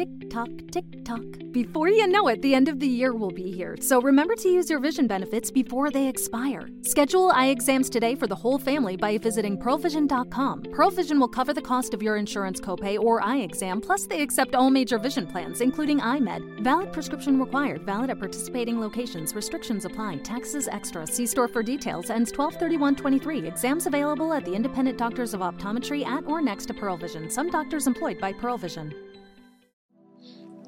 Tick tock, tick tock. Before you know it, the end of the year will be here, so remember to use your vision benefits before they expire. Schedule eye exams today for the whole family by visiting pearlvision.com. Pearl Vision will cover the cost of your insurance copay or eye exam, plus they accept all major vision plans, including iMed. Valid prescription required, valid at participating locations. Restrictions apply. Taxes extra. See store for details. Ends 123123. Exams available at the independent doctors of optometry at or next to Pearl Vision. Some doctors employed by Pearl Vision.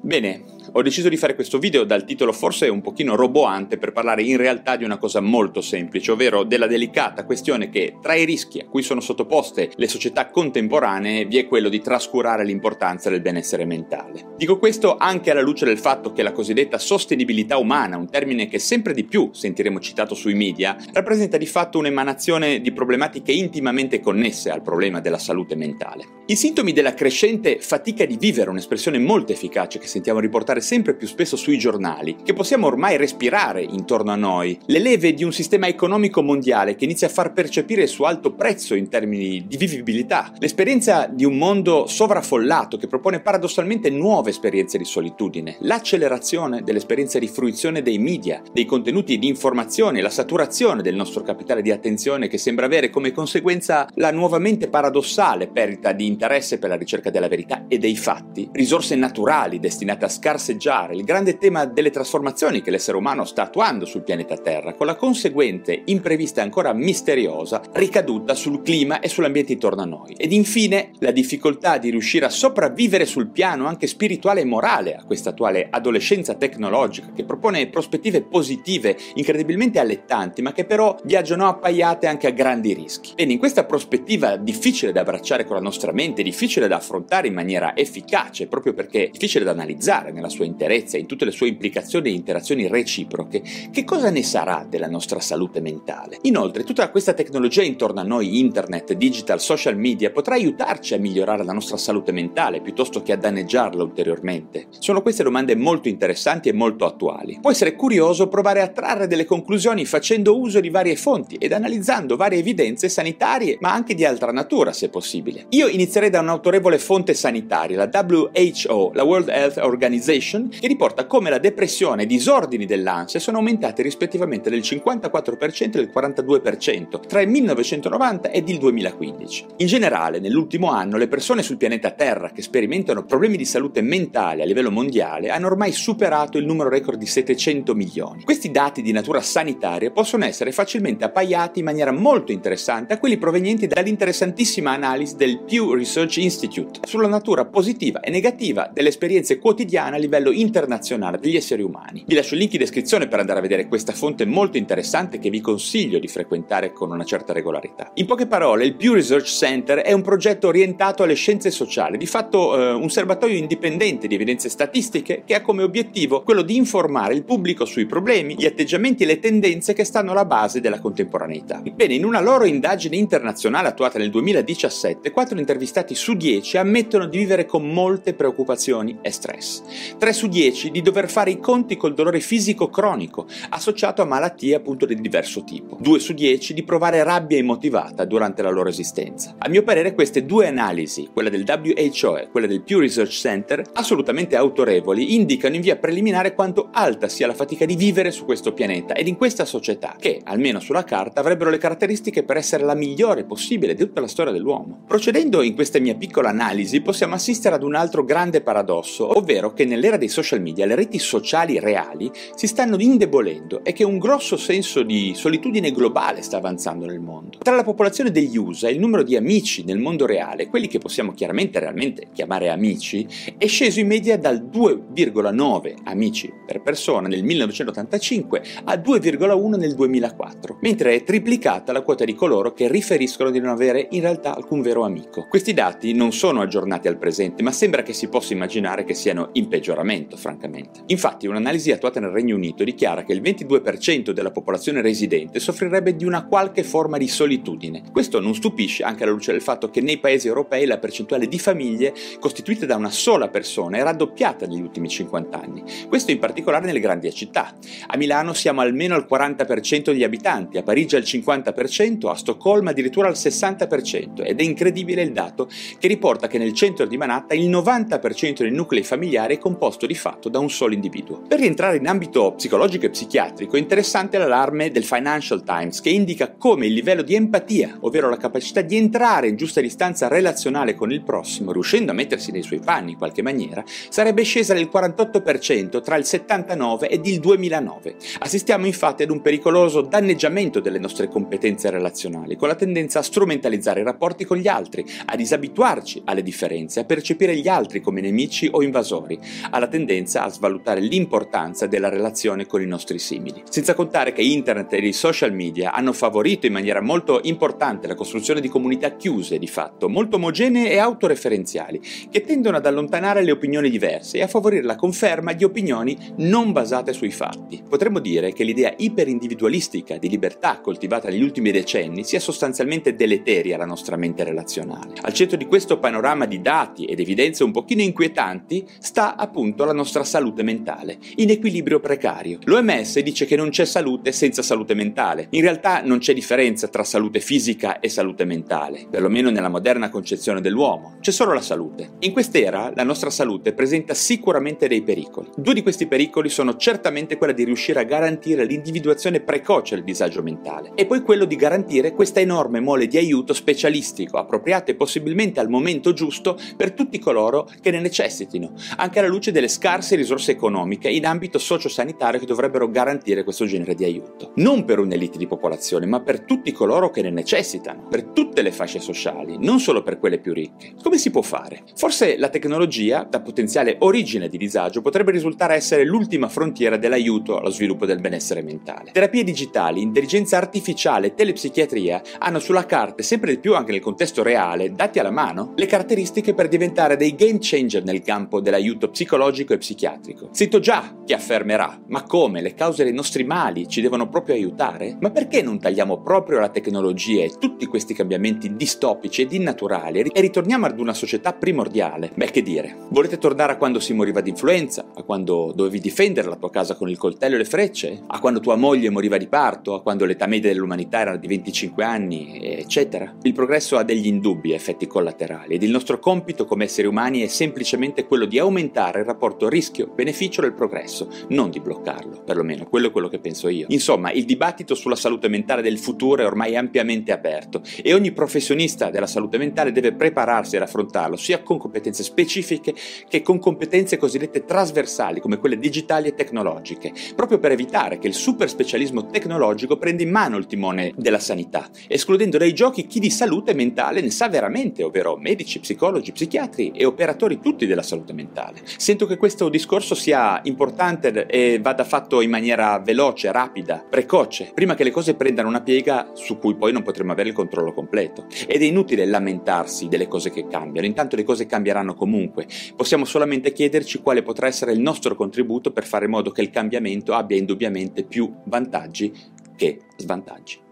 Bene, ho deciso di fare questo video dal titolo forse un pochino roboante per parlare in realtà di una cosa molto semplice, ovvero della delicata questione che tra i rischi a cui sono sottoposte le società contemporanee vi è quello di trascurare l'importanza del benessere mentale. Dico questo anche alla luce del fatto che la cosiddetta sostenibilità umana, un termine che sempre di più sentiremo citato sui media, rappresenta di fatto un'emanazione di problematiche intimamente connesse al problema della salute mentale. I sintomi della crescente fatica di vivere, un'espressione molto efficace che sentiamo riportare sempre più spesso sui giornali, che possiamo ormai respirare intorno a noi, le leve di un sistema economico mondiale che inizia a far percepire il suo alto prezzo in termini di vivibilità, l'esperienza di un mondo sovraffollato che propone paradossalmente nuove esperienze di solitudine, l'accelerazione dell'esperienza di fruizione dei media, dei contenuti di informazione, la saturazione del nostro capitale di attenzione che sembra avere come conseguenza la nuovamente paradossale perdita di interesse per la ricerca della verità e dei fatti, risorse naturali destinate a scarseggiare il grande tema delle trasformazioni che l'essere umano sta attuando sul pianeta Terra, con la conseguente, imprevista e ancora misteriosa, ricaduta sul clima e sull'ambiente intorno a noi. Ed infine la difficoltà di riuscire a sopravvivere sul piano anche spirituale e morale a questa attuale adolescenza tecnologica che propone prospettive positive, incredibilmente allettanti, ma che però viaggiano appaiate anche a grandi rischi. Bene, in questa prospettiva difficile da abbracciare con la nostra mente, difficile da affrontare in maniera efficace, proprio perché difficile da analizzare nella sua interezza, in tutte le sue implicazioni e interazioni reciproche, che cosa ne sarà della nostra salute mentale. Inoltre, tutta questa tecnologia intorno a noi, internet, digital, social media, potrà aiutarci a migliorare la nostra salute mentale piuttosto che a danneggiarla ulteriormente? Sono queste domande molto interessanti e molto attuali. Può essere curioso provare a trarre delle conclusioni facendo uso di varie fonti ed analizzando varie evidenze sanitarie, ma anche di altra natura, se possibile. Io inizierei da un'autorevole fonte sanitaria, la WHO, la World Health Organization, che riporta come la depressione e i disordini dell'ansia sono aumentati rispettivamente del 54% e del 42% tra il 1990 ed il 2015. In generale, nell'ultimo anno, le persone sul pianeta Terra che sperimentano problemi di salute mentale a livello mondiale hanno ormai superato il numero record di 700 milioni. Questi dati di natura sanitaria possono essere facilmente appaiati in maniera molto interessante a quelli provenienti dall'interessantissima analisi del Pew Research Institute sulla natura positiva e negativa delle esperienze quotidiane a livello internazionale degli esseri umani. Vi lascio il link in descrizione per andare a vedere questa fonte molto interessante che vi consiglio di frequentare con una certa regolarità. In poche parole, il Pew Research Center è un progetto orientato alle scienze sociali, di fatto eh, un serbatoio indipendente di evidenze statistiche che ha come obiettivo quello di informare il pubblico sui problemi, gli atteggiamenti e le tendenze che stanno alla base della contemporaneità. Bene, in una loro indagine internazionale attuata nel 2017, 4 intervistati su 10 ammettono di vivere con molte preoccupazioni e stress. 3 su 10 di dover fare i conti col dolore fisico cronico associato a malattie appunto di diverso tipo. 2 su 10 di provare rabbia immotivata durante la loro esistenza. A mio parere queste due analisi, quella del WHO e quella del Pew Research Center, assolutamente autorevoli, indicano in via preliminare quanto alta sia la fatica di vivere su questo pianeta ed in questa società, che, almeno sulla carta, avrebbero le caratteristiche per essere la migliore possibile di tutta la storia dell'uomo. Procedendo in questa mia piccola analisi, possiamo assistere ad un altro grande paradosso, ovvero che nell'era dei social media le reti sociali reali si stanno indebolendo e che un grosso senso di solitudine globale sta avanzando nel mondo. Tra la popolazione degli USA il numero di amici nel mondo reale, quelli che possiamo chiaramente realmente chiamare amici, è sceso in media dal 2,9 amici per persona nel 1985 a 2,1 nel 2004, mentre è triplicata la quota di coloro che riferiscono di non avere in realtà alcun vero amico. Questi dati non sono aggiornati al presente, ma sembra che si possa immaginare che siano in peggioramento. Peggioramento, francamente. Infatti, un'analisi attuata nel Regno Unito dichiara che il 22% della popolazione residente soffrirebbe di una qualche forma di solitudine. Questo non stupisce anche alla luce del fatto che nei paesi europei la percentuale di famiglie costituite da una sola persona è raddoppiata negli ultimi 50 anni. Questo in particolare nelle grandi città. A Milano siamo almeno al 40% degli abitanti, a Parigi al 50%, a Stoccolma addirittura al 60% ed è incredibile il dato che riporta che nel centro di Manhattan il 90% dei nuclei familiari è composto di fatto da un solo individuo. Per rientrare in ambito psicologico e psichiatrico è interessante l'allarme del Financial Times che indica come il livello di empatia, ovvero la capacità di entrare in giusta distanza relazionale con il prossimo, riuscendo a mettersi nei suoi panni in qualche maniera, sarebbe scesa del 48% tra il 79 ed il 2009. Assistiamo infatti ad un pericoloso danneggiamento delle nostre competenze relazionali, con la tendenza a strumentalizzare i rapporti con gli altri, a disabituarci alle differenze, a percepire gli altri come nemici o invasori, alla tendenza a svalutare l'importanza della relazione con i nostri simili. Senza contare che internet e i social media hanno favorito in maniera molto importante la costruzione di comunità chiuse di fatto, molto omogenee e autoreferenziali, che tendono ad allontanare le opinioni diverse e a favorire la conferma di opinioni non basate sui fatti. Potremmo dire che l'idea iperindividualistica di libertà coltivata negli ultimi decenni sia sostanzialmente deleteria alla nostra mente relazionale. Al centro di questo panorama di dati ed evidenze un pochino inquietanti sta appunto la nostra salute mentale, in equilibrio precario. L'OMS dice che non c'è salute senza salute mentale. In realtà non c'è differenza tra salute fisica e salute mentale, perlomeno nella moderna concezione dell'uomo. C'è solo la salute. In quest'era la nostra salute presenta sicuramente dei pericoli. Due di questi pericoli sono certamente quella di riuscire a garantire l'individuazione precoce del disagio mentale e poi quello di garantire questa enorme mole di aiuto specialistico, appropriate possibilmente al momento giusto per tutti coloro che ne necessitino, anche alla luce delle scarse risorse economiche in ambito sociosanitario che dovrebbero garantire questo genere di aiuto. Non per un'elite di popolazione, ma per tutti coloro che ne necessitano, per tutte le fasce sociali, non solo per quelle più ricche. Come si può fare? Forse la tecnologia, da potenziale origine di disagio, potrebbe risultare essere l'ultima frontiera dell'aiuto allo sviluppo del benessere mentale. Terapie digitali, intelligenza artificiale telepsichiatria hanno sulla carta, sempre di più anche nel contesto reale, dati alla mano, le caratteristiche per diventare dei game changer nel campo dell'aiuto psicologico e psichiatrico. Sento già chi affermerà, ma come? Le cause dei nostri mali ci devono proprio aiutare? Ma perché non tagliamo proprio la tecnologia e tutti questi cambiamenti distopici ed innaturali e ritorniamo ad una società primordiale? Beh, che dire, volete tornare a quando si moriva di influenza, a quando dovevi difendere la tua casa con il coltello e le frecce, a quando tua moglie moriva di parto, a quando l'età media dell'umanità era di 25 anni, eccetera? Il progresso ha degli indubbi effetti collaterali ed il nostro compito come esseri umani è semplicemente quello di aumentare il rapporto rischio-beneficio del progresso, non di bloccarlo, perlomeno quello è quello che penso io. Insomma, il dibattito sulla salute mentale del futuro è ormai ampiamente aperto e ogni professionista della salute mentale deve prepararsi ad affrontarlo sia con competenze specifiche che con competenze cosiddette trasversali come quelle digitali e tecnologiche, proprio per evitare che il super specialismo tecnologico prenda in mano il timone della sanità, escludendo dai giochi chi di salute mentale ne sa veramente, ovvero medici, psicologi, psichiatri e operatori tutti della salute mentale. Sento che questo discorso sia importante e vada fatto in maniera veloce, rapida, precoce, prima che le cose prendano una piega su cui poi non potremo avere il controllo completo. Ed è inutile lamentarsi delle cose che cambiano, intanto le cose cambieranno comunque. Possiamo solamente chiederci quale potrà essere il nostro contributo per fare in modo che il cambiamento abbia indubbiamente più vantaggi che svantaggi.